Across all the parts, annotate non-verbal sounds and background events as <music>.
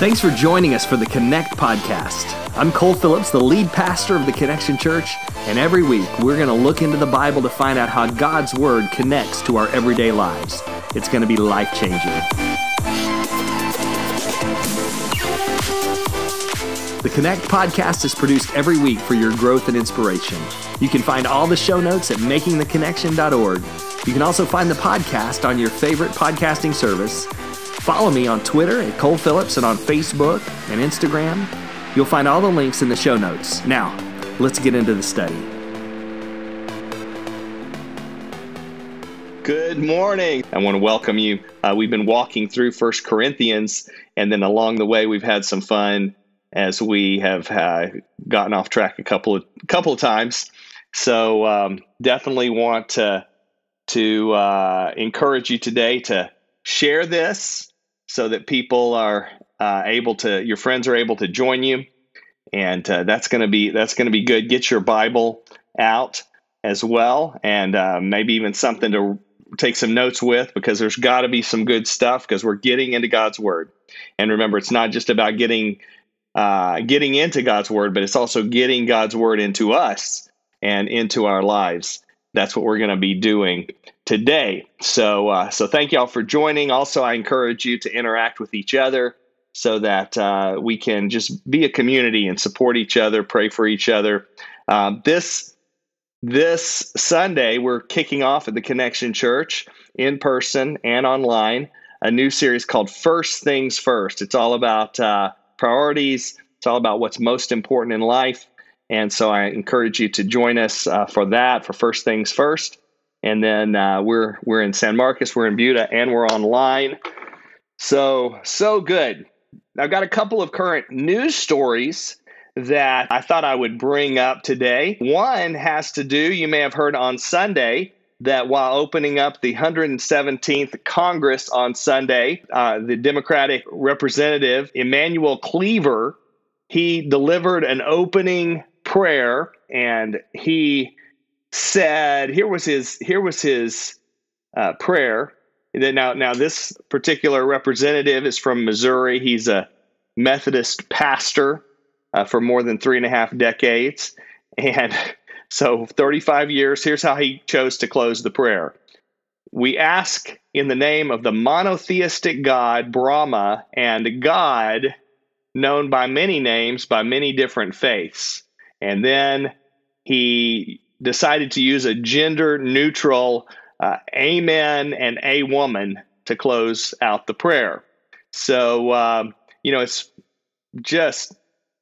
Thanks for joining us for the Connect podcast. I'm Cole Phillips, the lead pastor of the Connection Church, and every week we're going to look into the Bible to find out how God's Word connects to our everyday lives. It's going to be life changing. The Connect podcast is produced every week for your growth and inspiration. You can find all the show notes at makingtheconnection.org. You can also find the podcast on your favorite podcasting service Follow me on Twitter at Cole Phillips and on Facebook and Instagram. You'll find all the links in the show notes. Now, let's get into the study. Good morning. I want to welcome you. Uh, we've been walking through First Corinthians, and then along the way, we've had some fun as we have uh, gotten off track a couple of couple of times. So um, definitely want to to uh, encourage you today to share this so that people are uh, able to your friends are able to join you. And uh, that's going to be that's going to be good. Get your bible out as well and uh, maybe even something to take some notes with because there's got to be some good stuff because we're getting into god's word. And remember it's not just about getting uh, getting into god's word but it's also getting god's word into us and into our lives that's what we're going to be doing today. So, uh, so thank y'all for joining. Also, I encourage you to interact with each other so that uh, we can just be a community and support each other, pray for each other. Uh, this this Sunday, we're kicking off at the Connection Church in person and online a new series called First Things First. It's all about uh, priorities. It's all about what's most important in life. And so I encourage you to join us uh, for that, for First Things First. And then uh, we're we're in San Marcos, we're in Buda, and we're online. So so good. I've got a couple of current news stories that I thought I would bring up today. One has to do, you may have heard on Sunday, that while opening up the 117th Congress on Sunday, uh, the Democratic representative Emanuel Cleaver, he delivered an opening prayer and he said, here was his here was his uh, prayer. Now, now this particular representative is from Missouri. He's a Methodist pastor uh, for more than three and a half decades, and so 35 years. Here's how he chose to close the prayer. We ask in the name of the monotheistic God, Brahma, and God, known by many names, by many different faiths. And then he decided to use a gender neutral uh, amen and a woman to close out the prayer. So, um, you know, it's just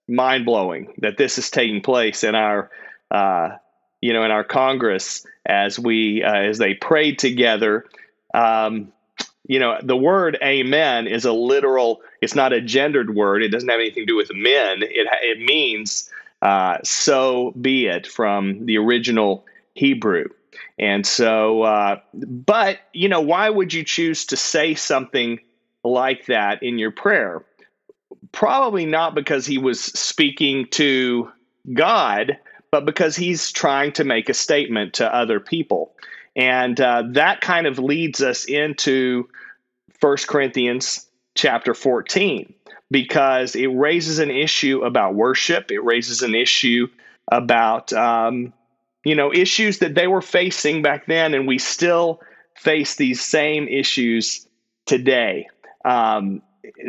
mind blowing that this is taking place in our, uh, you know, in our Congress as we, uh, as they prayed together. Um, you know, the word amen is a literal, it's not a gendered word. It doesn't have anything to do with men. It, it means uh, so be it from the original Hebrew. And so, uh, but, you know, why would you choose to say something like that in your prayer? Probably not because he was speaking to God, but because he's trying to make a statement to other people. And uh, that kind of leads us into First Corinthians chapter 14 because it raises an issue about worship. It raises an issue about, um, you know, issues that they were facing back then, and we still face these same issues today. Um,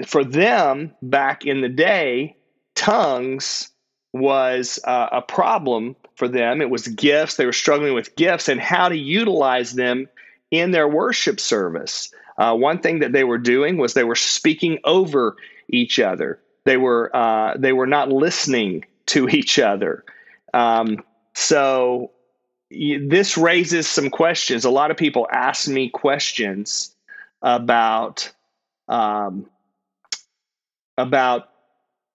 for them, back in the day, tongues was uh, a problem for them. It was gifts. They were struggling with gifts and how to utilize them in their worship service. Uh, one thing that they were doing was they were speaking over each other. They were uh, they were not listening to <laughs> each other. Um, so this raises some questions. A lot of people ask me questions about um, about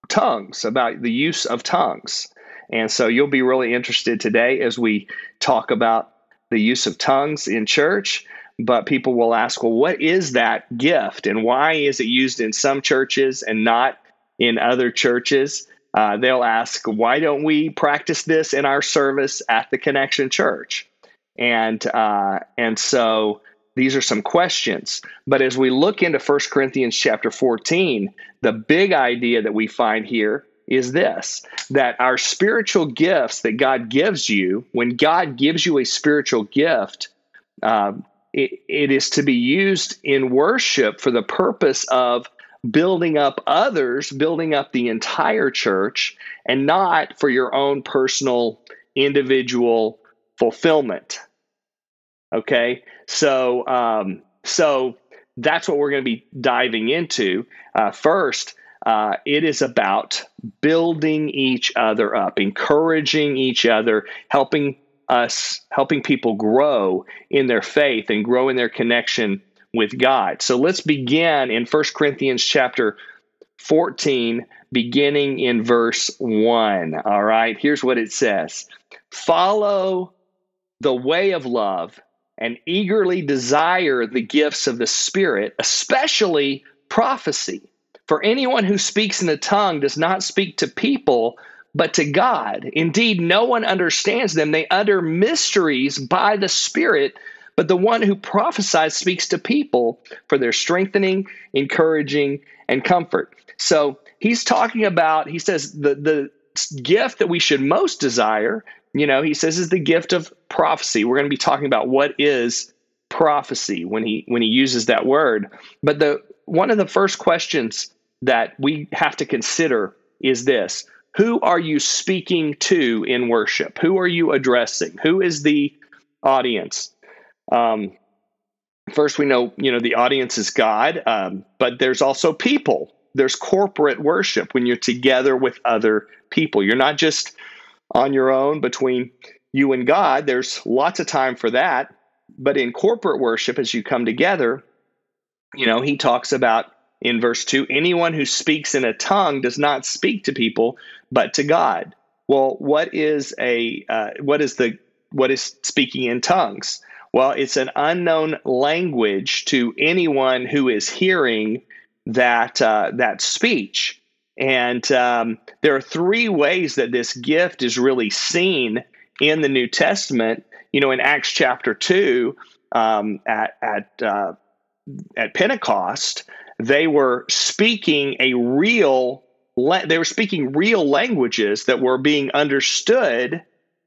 tongues, about the use of tongues. And so you'll be really interested today as we talk about the use of tongues in church. but people will ask, well, what is that gift and why is it used in some churches and not in other churches? Uh, they'll ask, why don't we practice this in our service at the Connection Church? And uh, and so these are some questions. But as we look into 1 Corinthians chapter 14, the big idea that we find here is this that our spiritual gifts that God gives you, when God gives you a spiritual gift, uh, it, it is to be used in worship for the purpose of building up others, building up the entire church, and not for your own personal, individual fulfillment. Okay, so um, so that's what we're going to be diving into. Uh, first, uh, it is about building each other up, encouraging each other, helping us, helping people grow in their faith and grow in their connection with God. So let's begin in 1 Corinthians chapter 14, beginning in verse 1. All right, here's what it says Follow the way of love and eagerly desire the gifts of the Spirit, especially prophecy. For anyone who speaks in a tongue does not speak to people, but to God. Indeed, no one understands them. They utter mysteries by the Spirit, but the one who prophesies speaks to people for their strengthening, encouraging, and comfort. So he's talking about, he says, the, the gift that we should most desire you know, he says is the gift of prophecy. We're going to be talking about what is prophecy when he when he uses that word. But the one of the first questions that we have to consider is this. Who are you speaking to in worship? Who are you addressing? Who is the audience? Um, first, we know you know the audience is God, um, but there's also people. There's corporate worship when you're together with other people. You're not just on your own between you and God. There's lots of time for that. But in corporate worship, as you come together, you know, he talks about in verse 2 anyone who speaks in a tongue does not speak to people, but to God. Well, what is a uh, what is the what is speaking in tongues? Well, it's an unknown language to anyone who is hearing that uh, that speech. And um, there are three ways that this gift is really seen in the New Testament. You know, in Acts chapter two, um, at at uh, at Pentecost, they were speaking a real. They were speaking real languages that were being understood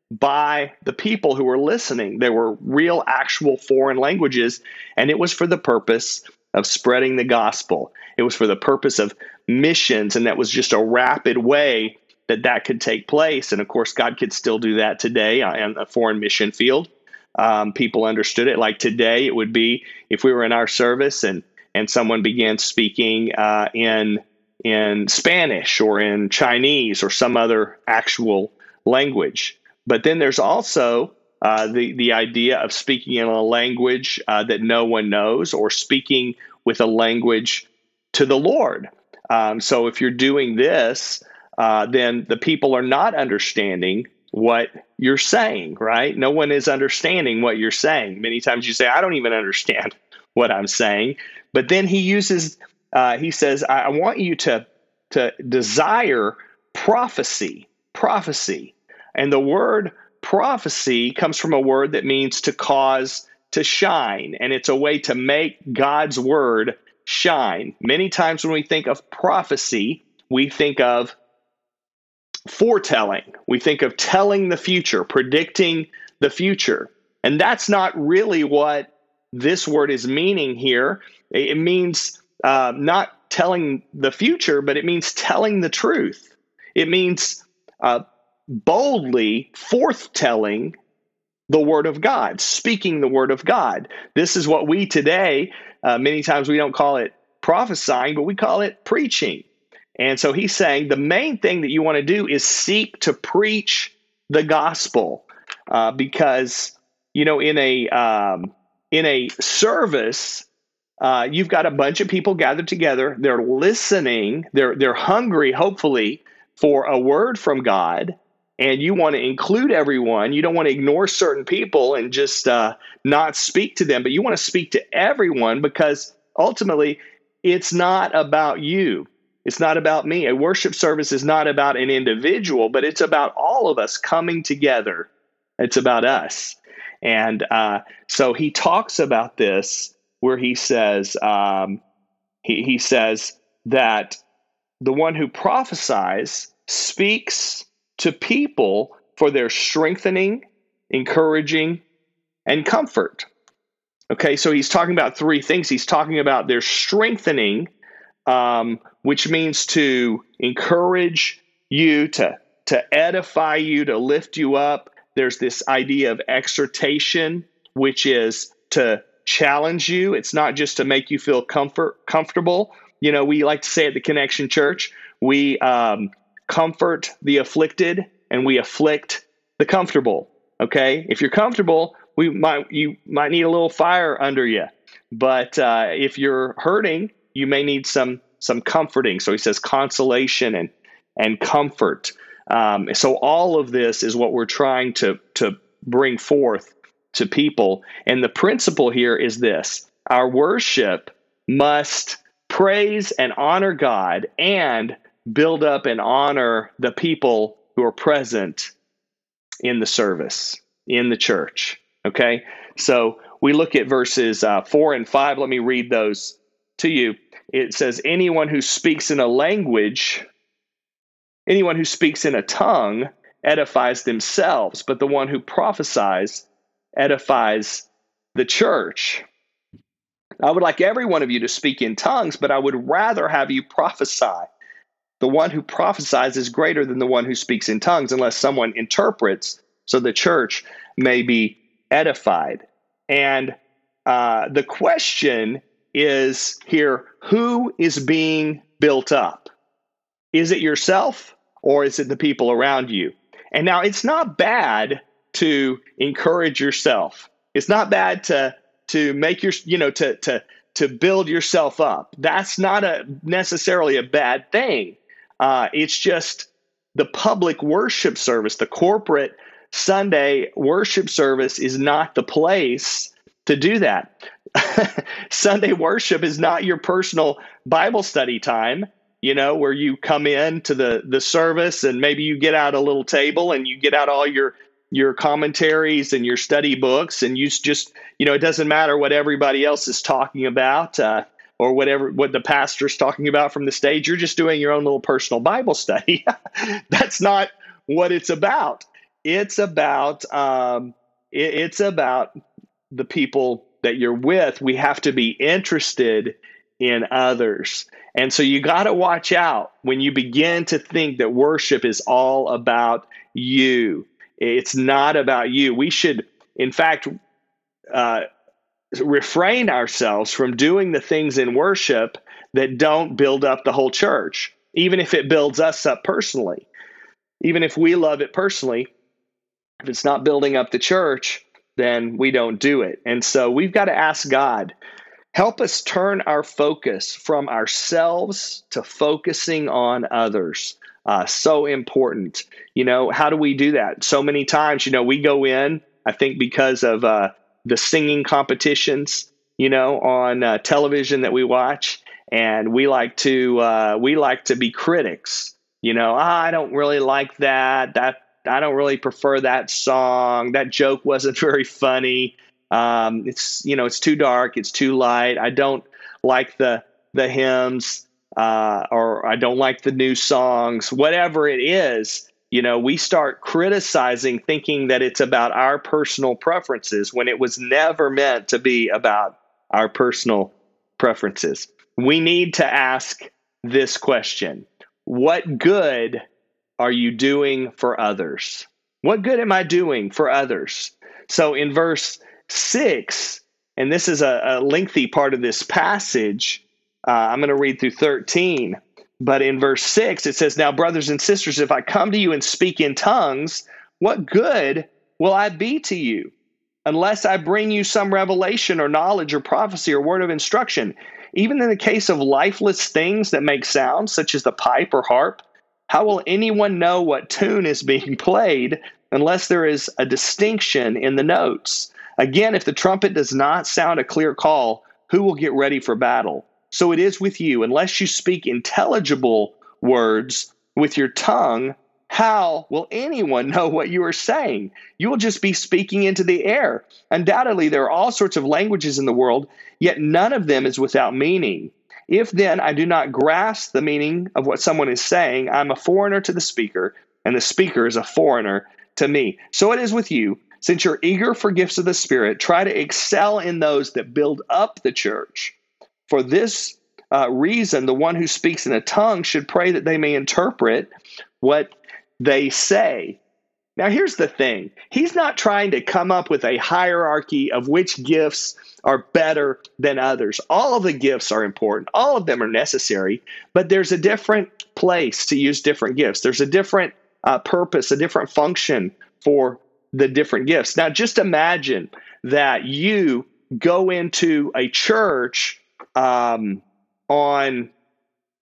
by the people who were listening. They were real, actual foreign languages, and it was for the purpose of spreading the gospel. It was for the purpose of missions, and that was just a rapid way that that could take place. And of course, God could still do that today on a foreign mission field. Um, people understood it. Like today, it would be if we were in our service and and someone began speaking uh, in in Spanish or in Chinese or some other actual language. But then there's also uh, the the idea of speaking in a language uh, that no one knows or speaking with a language to the Lord. Um, so if you're doing this, uh, then the people are not understanding what you're saying, right? No one is understanding what you're saying. Many times you say, I don't even understand <laughs> what I'm saying. But then he uses, uh, he says, I, I want you to, to desire prophecy, prophecy. And the word prophecy comes from a word that means to cause to shine. And it's a way to make God's word shine. Many times when we think of prophecy, we think of foretelling, we think of telling the future, predicting the future. And that's not really what this word is meaning here. It means uh, not telling the future, but it means telling the truth. It means uh, boldly forthtelling the word of God, speaking the word of God. This is what we today uh, many times we don't call it prophesying, but we call it preaching. And so he's saying the main thing that you want to do is seek to preach the gospel, uh, because you know in a um, in a service. Uh, you've got a bunch of people gathered together. They're listening. They're they're hungry, hopefully, for a word from God. And you want to include everyone. You don't want to ignore certain people and just uh, not speak to them, but you want to speak to everyone because ultimately it's not about you. It's not about me. A worship service is not about an individual, but it's about all of us coming together. It's about us. And uh, so he talks about this where he says, um, he, he says that the one who prophesies speaks to people for their strengthening, encouraging, and comfort. Okay, so he's talking about three things. He's talking about their strengthening, um, which means to encourage you, to, to edify you, to lift you up. There's this idea of exhortation, which is to challenge you. It's not just to make you feel comfort comfortable. You know, we like to say at the Connection Church, we um, comfort the afflicted and we afflict the comfortable. Okay, if you're comfortable, we might you might need a little fire under you, but uh, if you're hurting, you may need some some comforting. So he says consolation and and comfort. Um, so all of this is what we're trying to to bring forth to people. And the principle here is this: our worship must praise and honor God and build up and honor the people who are present in the service, in the church. Okay? So we look at verses uh, four and five. Let me read those to you. It says, Anyone who speaks in a language, anyone who speaks in a tongue edifies themselves, but the one who prophesies edifies the church. I would like every one of you to speak in tongues, but I would rather have you prophesy. The one who prophesies is greater than the one who speaks in tongues, unless someone interprets, so the church may be edified. And uh, the question is here who is being built up? Is it yourself or is it the people around you? And now it's not bad to encourage yourself. It's not bad to to make your you know to to to build yourself up. That's not a necessarily a bad thing. Uh, it's just the public worship service, the corporate Sunday worship service is not the place to do that. <laughs> Sunday worship is not your personal Bible study time, you know, where you come in to the the service and maybe you get out a little table and you get out all your your commentaries and your study books and you just you know it doesn't matter what everybody else is talking about uh, or whatever what the pastor's talking about from the stage you're just doing your own little personal bible study. <laughs> That's not what it's about. It's about um, it, it's about the people that you're with. We have to be interested in others. And so you got to watch out when you begin to think that worship is all about you. It's not about you. We should, in fact, uh, refrain ourselves from doing the things in worship that don't build up the whole church, even if it builds us up personally. Even if we love it personally, if it's not building up the church, then we don't do it. And so we've got to ask God, help us turn our focus from ourselves to focusing on others uh, so important. You know, how do we do that? So many times, you know, we go in, I think because of uh, the singing competitions, you know, on uh, television that we watch, and we like to uh, we like to be critics. You know, oh, I don't really like that. That I don't really prefer that song. That joke wasn't <laughs> very funny. Um, it's you know, it's too dark. It's too light. I don't like the the hymns uh, or I don't like the new songs, whatever it is, you know, we start criticizing thinking that it's about our personal preferences when it was never meant to be about our personal preferences. We need to ask this question What good are you doing for others? What good am I doing for others? So in verse 6, and this is a, a lengthy part of this passage, uh, I'm going to read through 13. But in verse 6, it says, Now, brothers and sisters, if I come to you and speak in tongues, what good will I be to you? Unless I bring you some revelation or knowledge or prophecy or word of instruction. Even in the case of lifeless things that make sounds, such as the pipe or harp, How will anyone know what tune is being <laughs> played unless there is a distinction in the notes? Again, if the trumpet does not sound a clear call, who will get ready for battle? So it is with you. Unless you speak intelligible words with your tongue, how will anyone <laughs> know what you are saying? You will just be speaking into the air. Undoubtedly, there are all sorts of languages in the world, yet none of them is without meaning. If then I do not grasp the meaning of what someone is saying, I'm a foreigner to the speaker, and the speaker is a foreigner to me. So it is with you. Since you're eager for gifts of the Spirit, try to excel in those that build up the church. For this uh, reason, the one who speaks in a tongue should pray that they may interpret what they say. Now, here's the thing He's not trying to come up with a hierarchy of which gifts are better than others. All of the gifts are important, all of them are necessary, but there's a different place to use different gifts. There's a different uh, purpose, a different function for the different gifts. Now, just imagine that you go into a church um, on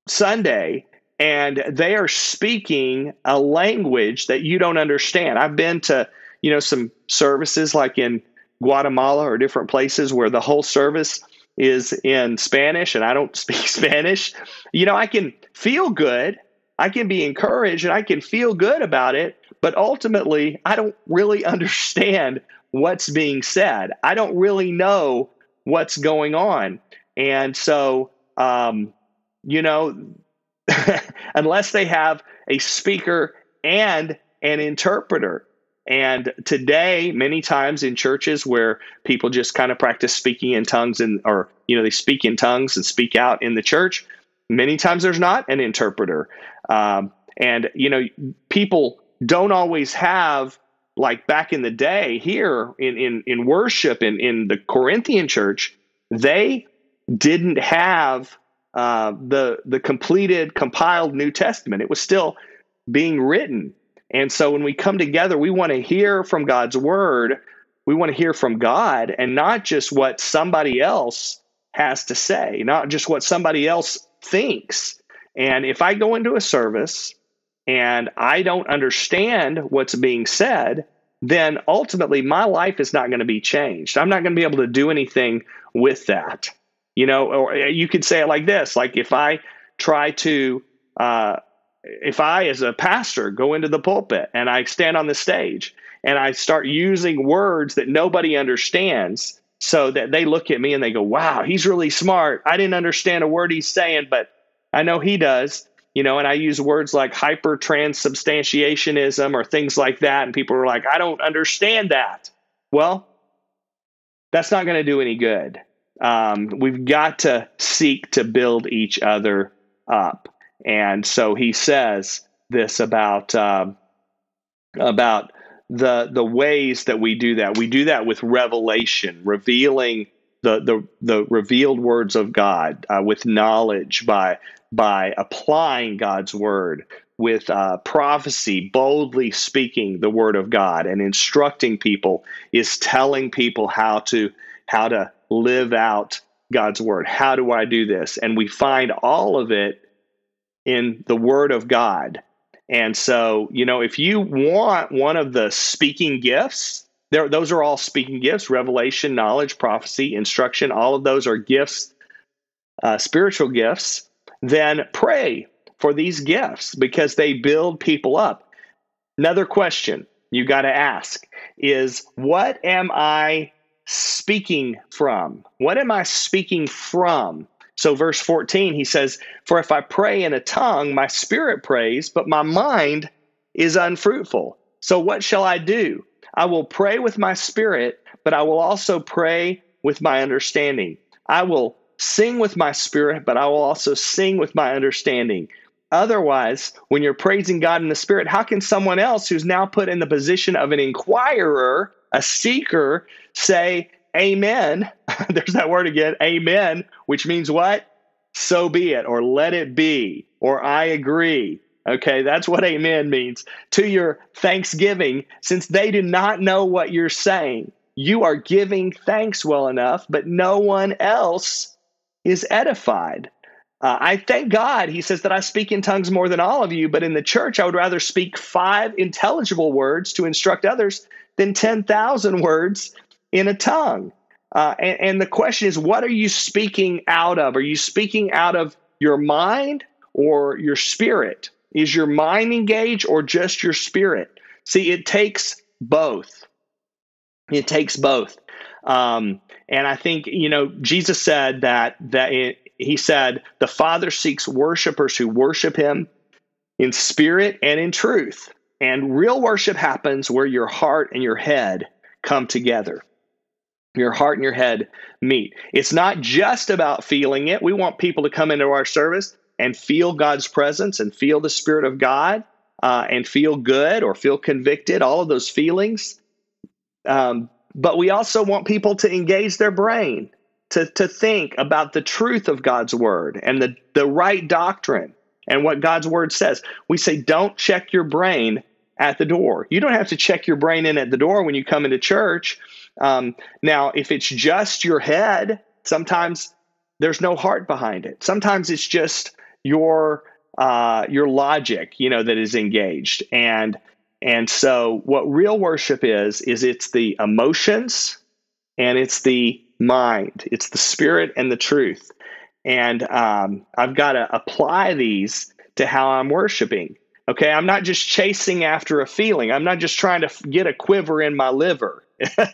Sunday and they are speaking a language that you don't understand. I've been to, you know, some services like in Guatemala or different places where the whole service is in Spanish and I don't <laughs> speak Spanish. You know, I can feel good, I can be encouraged, and I can feel good about it, but ultimately, I don't really <laughs> understand what's being said. I don't really know what's going on. And so, um, you know, <laughs> unless they have a speaker and an interpreter. And today, many times in churches where people just kind of practice speaking in tongues and, or, you know, they speak in tongues and speak out in the church, many times there's not an interpreter. Um, and, you know, people don't always have, like back in the day here in, in, in worship in, in the Corinthian church, they didn't have uh, the the completed compiled New Testament. It was still being written, and so when we come together, we want to hear from God's word. We want to hear from God, and not just what somebody else has to say, not just what somebody else thinks. And if I go into a service and I don't understand what's being said, then ultimately my life is not going to be changed. I'm not going to be able to do anything with that. You know, or uh, you could say it like this like if I try to, uh, if I, as a pastor, go into the pulpit and I stand on the stage and I start using words that nobody understands so that they look at me and they go, wow, he's really smart. I didn't understand a word he's saying, but I know he does. You know, and I use words like hyper transubstantiationism or things like that. And people are like, I don't understand that. Well, that's not going to do any good um, we've got to seek to build each other up. And so he says this about uh, about the the ways that we do that. We do that with revelation, revealing the the, the revealed words of God, uh, with knowledge by by applying God's word, with uh, prophecy, boldly speaking the word of God and instructing people is telling people how to how to live out God's word. How do I do this? And we find all of it in the word of God. And so, you know, if you want one of the speaking gifts, there, those are all speaking gifts revelation, knowledge, prophecy, instruction. All of those are gifts, uh, spiritual gifts. Then pray for these gifts because they build people up. Another question you got to ask is what am I speaking from? What am I speaking from? So, verse 14, he says, For if I pray in a tongue, my spirit prays, but my mind is unfruitful. So, what shall I do? I will pray with my spirit, but I will also pray with my understanding. I will sing with my spirit, but I will also sing with my understanding. Otherwise, when you're praising God in the spirit, how can someone else who's now put in the position of an inquirer a seeker say amen. <laughs> There's that word again, amen, which means what? So be it, or let it be, or I agree. Okay, that's what amen means to your thanksgiving, since they do not know what you're saying. You are giving thanks well enough, but no one else is edified. Uh, I thank God, he says, that I speak in tongues more than all of you, but in the church, I would rather speak five intelligible words to instruct others than 10,000 words in a tongue. Uh, and, and the question is, what are you speaking out of? Are you speaking out of your mind or your spirit? Is your mind engaged or just your spirit? See, it takes both. It takes both. Um, and I think, you know, Jesus said that, that it, he said, the Father seeks worshipers who worship him in spirit and in truth. And real worship happens where your heart and your head come together. Your heart and your head meet. It's not just about feeling it. We want people to come into our service and feel God's presence and feel the Spirit of God uh, and feel good or feel convicted, all of those feelings. Um, but we also want people to engage their brain, to, to think about the truth of God's word and the, the right doctrine and what God's word says. We say, don't check your brain at the door. You don't have to check your brain in at the door when you come into church. Um, now, if it's just your head, sometimes there's no heart behind it. Sometimes it's just your uh, your logic, you know, that is engaged. And and so, what real worship is is it's the emotions and it's the mind. It's the spirit and the truth. And um, I've got to apply these to how I'm worshiping. Okay, I'm not just chasing after a feeling. I'm not just trying to get a quiver in my liver.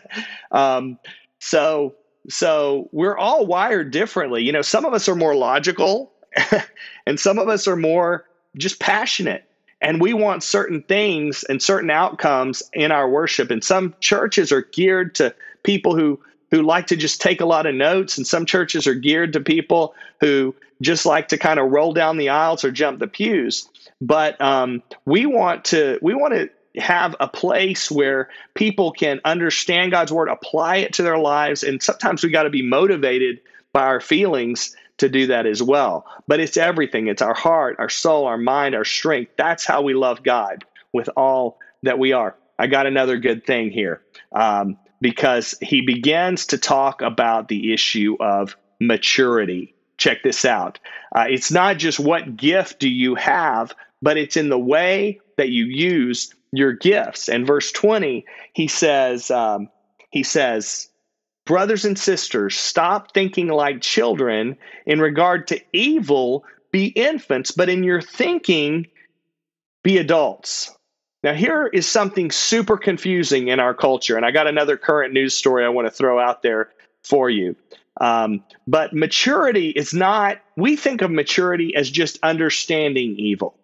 <laughs> um, so, so we're all wired differently. You know, some of us are more logical, <laughs> and some of us are more just passionate. And we want certain things and certain outcomes in our worship. And some churches are geared to people who who like to just take a lot of notes, and some churches are geared to people who just like to kind of roll down the aisles or jump the pews. But um, we want to we want to have a place where people can understand God's word, apply it to their lives, and sometimes we got to be motivated by our feelings to do that as well. But it's everything. It's our heart, our soul, our mind, our strength. That's how we love God with all that we are. I got another good thing here um, because he begins to talk about the issue of maturity. Check this out. Uh, it's not just what gift do you have, but it's in the way that you use your gifts. And verse 20, he says, um, he says, brothers and sisters, stop thinking like children in regard to evil, be infants, but in your thinking, be adults. Now, here is something super confusing in our culture, and I got another current news story I want to throw out there for you. Um, but maturity is not, we think of maturity as just understanding evil.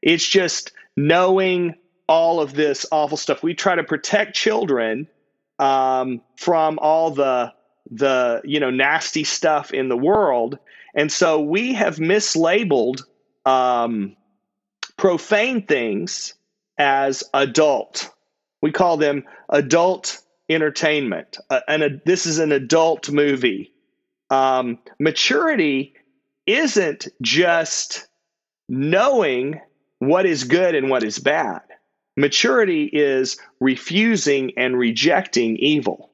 It's just knowing all of this awful stuff. We try to protect children um, from all the the you know nasty stuff in the world, and so we have mislabeled um, profane things as adult. We call them adult entertainment. Uh, and a, this is an adult movie. Um, maturity isn't just knowing what is good and what is bad. Maturity is refusing and rejecting evil,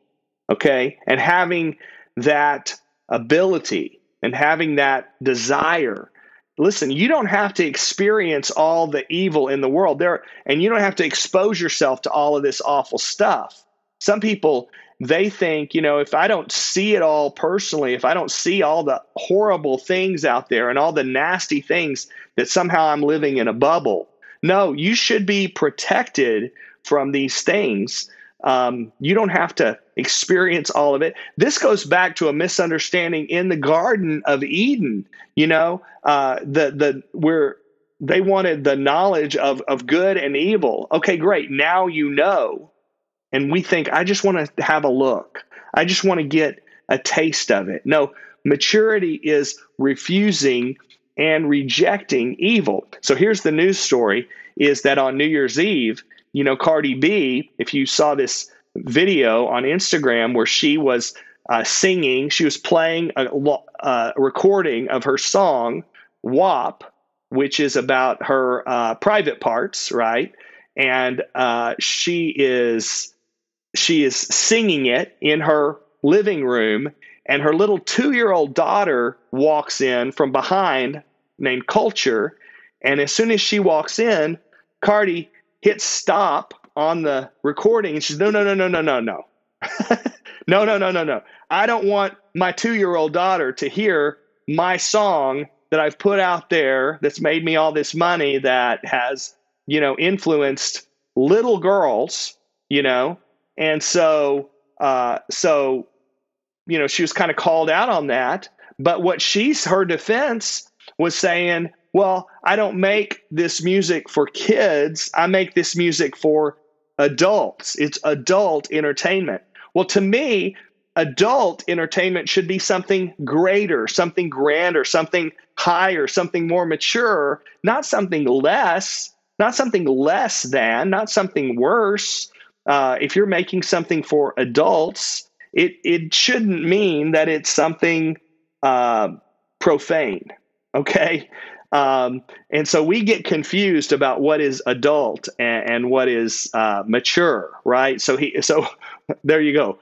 okay? And having that ability and having that desire. Listen, you don't have to experience all the evil in the world there and you don't have to expose yourself to all of this awful stuff. Some people they think, you know, if I don't see it all personally, if I don't see all the horrible things out there and all the nasty things that somehow I'm living in a bubble no, you should be protected from these things. Um, you don't have to experience all of it. This goes back to a misunderstanding in the Garden of Eden. You know, uh, the the where they wanted the knowledge of of good and evil. Okay, great. Now you know, and we think I just want to have a look. I just want to get a taste of it. No, maturity is refusing and rejecting evil. So here's the news story is that on New Year's Eve, you know, Cardi B, if you saw this video on Instagram where she was uh, singing, she was playing a, uh, recording of her song WAP, which is about her uh, private parts, right? And uh, she is she is singing it in her living room and her little two year old daughter walks in from behind, named Kulture. And as soon as she walks in, Cardi hits stop on the recording and she's, no, no, no, no, no, no, no. <laughs> no, no, no, no, no. I don't want my two year old daughter to hear my song that I've put out there that's made me all this money that has, you know, influenced little girls, you know. And so, uh, so you know, she was kind of called out on that. But what she's her defense was saying, well, I don't make this music for kids. I make this music for adults. It's adult entertainment. Well, to me, adult entertainment should be something greater, something grander, something higher, something more mature, not something less, not something less than, not something worse. Uh, if you're making something for adults, it it shouldn't mean that it's something uh, profane. Okay. Um, and so we get confused about what is adult and, and what is uh, mature, right? So he, so <laughs> there you go.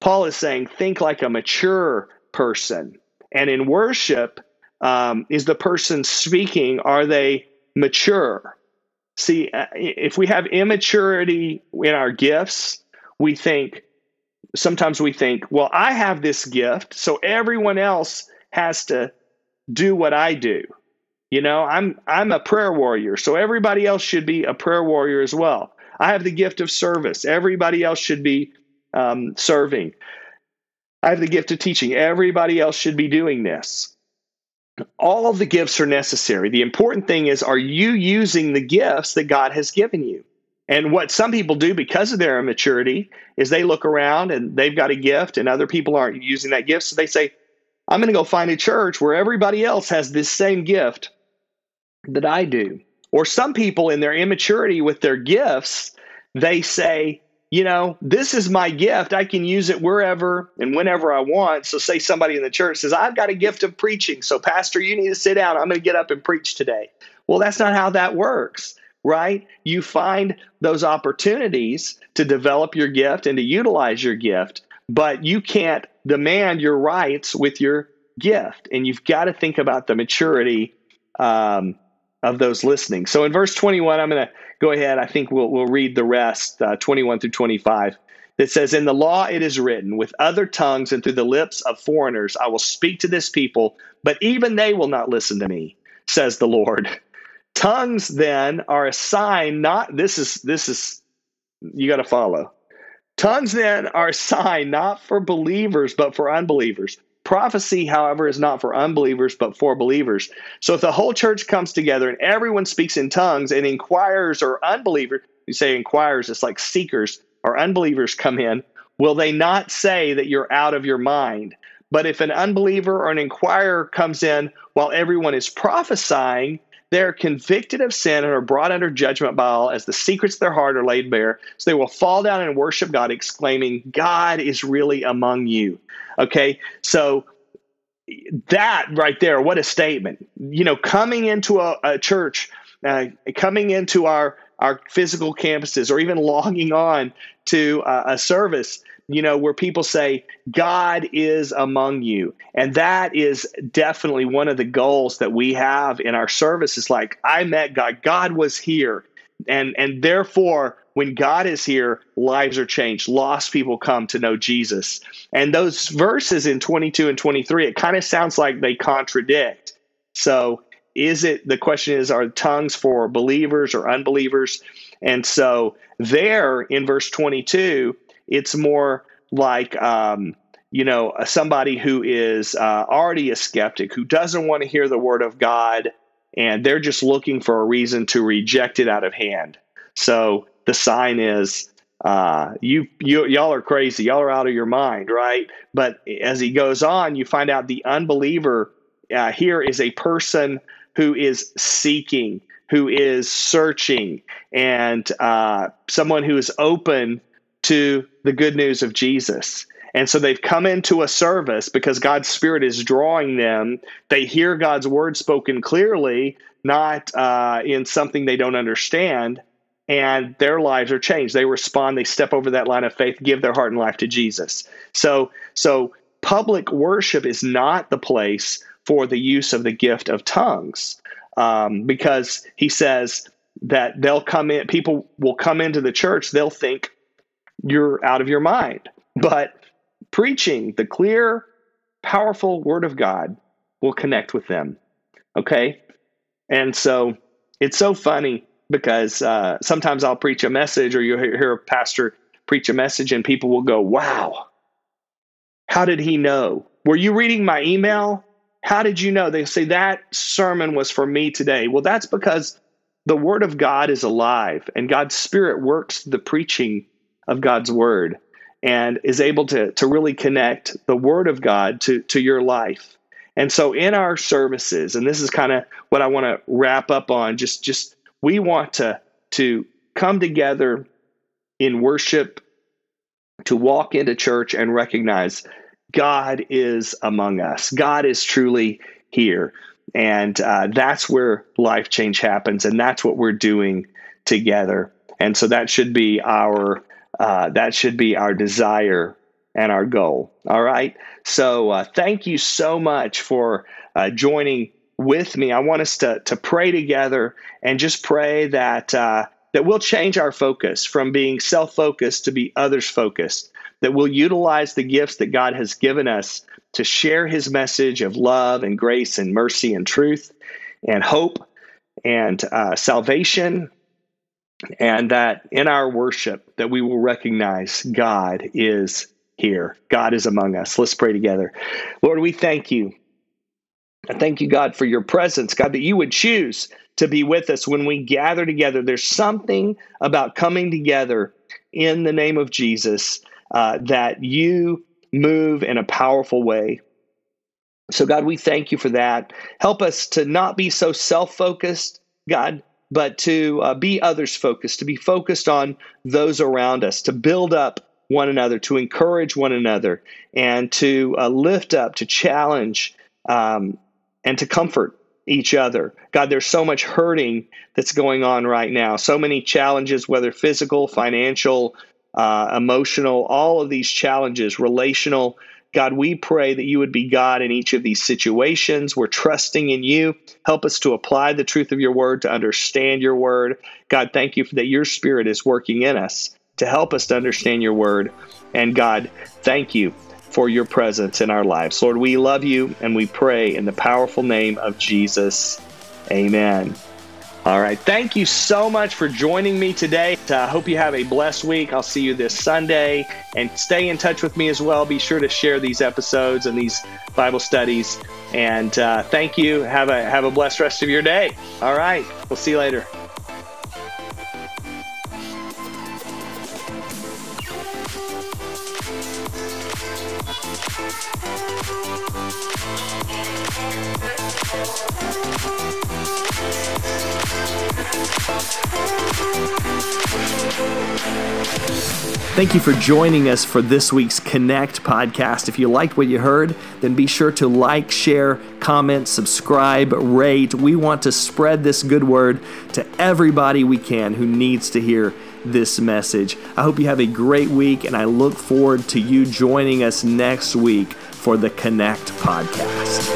Paul is saying, think like a mature person. And in worship, um, is the person speaking? Are they mature? See, uh, if we have immaturity in our gifts, we think sometimes we think, well, I have this gift, so everyone else has to do what I do. You know, I'm I'm a prayer warrior, so everybody else should be a prayer warrior as well. I have the gift of service. Everybody else should be um, serving. I have the gift of teaching. Everybody else should be doing this. All of the gifts are necessary. The important thing is, are you using the gifts that God has given you? And what some people do because of their immaturity is they look around and they've got a gift and other people aren't using that gift. So they say, I'm going to go find a church where everybody else has this same gift that I do. Or some people in their immaturity with their gifts, they say, you know, this is my gift. I can use it wherever and whenever I want. So, say somebody in the church says, I've got a gift of preaching. So, Pastor, you need to sit down. I'm going to get up and preach today. Well, that's not how that works right? You find those opportunities to develop your gift and to utilize your gift, but you can't demand your rights with your gift. And you've got to think about the maturity um, of those listening. So in verse 21, I'm going to go ahead. I think we'll, we'll read the rest, uh, 21 through 25. It says, In the law it is written, with other tongues and through the lips of foreigners I will speak to this people, but even they will not listen to me, says the Lord. <laughs> Tongues then are a sign not this is this is you got to follow. Tongues then are a sign not for believers but for unbelievers. Prophecy, however, is not for unbelievers but for believers. So if the whole church comes together and everyone speaks in tongues and inquirers or unbelievers, you say inquirers, it's like seekers or unbelievers come in, will they not say that you're out of your mind? But if an unbeliever or an inquirer comes in while everyone is prophesying, they're convicted of sin and are brought under judgment by all as the secrets of their heart are laid bare. So they will fall down and worship God, exclaiming, God is really among you. Okay, so that right there, what a statement. You know, coming into a, a church, uh, coming into our our physical campuses, or even logging on to uh, a service you know, where people say, God is among you. And that is definitely one of the goals that we have in our service is like, I met God, God was here. And, and therefore, when God is here, lives are changed. Lost people come to know Jesus. And those verses in 22 and 23, it kind of sounds like they contradict. So, is it the question is, are tongues for believers or unbelievers? And so, there in verse 22, it's more like um, you know somebody who is uh, already a skeptic who doesn't want to hear the word of God, and they're just looking for a reason to reject it out of hand. So the sign is uh, you, you y'all are crazy y'all are out of your mind right but as he goes on you find out the unbeliever uh, here is a person who is seeking who is searching and uh, someone who is open to the good news of Jesus. And so they've come into a service because God's Spirit is drawing them. They hear God's word spoken clearly, not uh, in something they don't understand, and their lives are changed. They respond. They step over that line of faith, give their heart and life to Jesus. So, so public worship is not the place for the use of the gift of tongues um, because he says that they'll come in, people will come into the church, they'll think you're out of your mind. But preaching the clear, powerful word of God will connect with them. Okay? And so it's so funny because uh, sometimes I'll preach a message or you'll hear a pastor preach a message and people will go, Wow, how did he know? Were you reading my email? How did you know? They say that sermon was for me today. Well, that's because the word of God is alive and God's spirit works the preaching of God's word and is able to, to really connect the word of God to, to your life. And so in our services, and this is kind of what I want to wrap up on, just just we want to to come together in worship to walk into church and recognize God is among us. God is truly here. And uh, that's where life change happens. And that's what we're doing together. And so that should be our uh, that should be our desire and our goal. All right. So uh, thank you so much for uh, joining with me. I want us to to pray together and just pray that uh, that we'll change our focus from being self focused to be others focused. That we'll utilize the gifts that God has given us to share His message of love and grace and mercy and truth and hope and uh, salvation and that in our worship that we will recognize God is here. God is among us. Let's pray together. Lord, we thank you. I thank you, God, for your presence, God, that you would choose to be with us when we gather together. There's something about coming together in the name of Jesus uh, that you move in a powerful way. So, God, we thank you for that. Help us to not be so self focused, God, but to uh, be others focused, to be focused on those around us, to build up one another, to encourage one another, and to uh, lift up, to challenge, um, and to comfort each other. God, there's so much hurting that's going on right now, so many challenges, whether physical, financial, uh, emotional, all of these challenges, relational. God, we pray that you would be God in each of these situations. We're trusting in you. Help us to apply the truth of your word, to understand your word. God, thank you that your spirit is working in us to help us to understand your word. And God, thank you for your presence in our lives. Lord, we love you and we pray in the powerful name of Jesus. Amen. All right. Thank you so much for joining me today. I uh, hope you have a blessed week. I'll see you this Sunday and stay in touch with me as well. Be sure to share these episodes and these Bible studies. And uh, thank you. Have a have a blessed rest of your day. All right. We'll see you later. Thank you for joining us for this week's Connect podcast. If you liked what you heard, then be sure to like, share, comment, subscribe, rate. We want to spread this good word to everybody we can who needs to hear this message. I hope you have a great week, and I look forward to you joining us next week for the Connect podcast.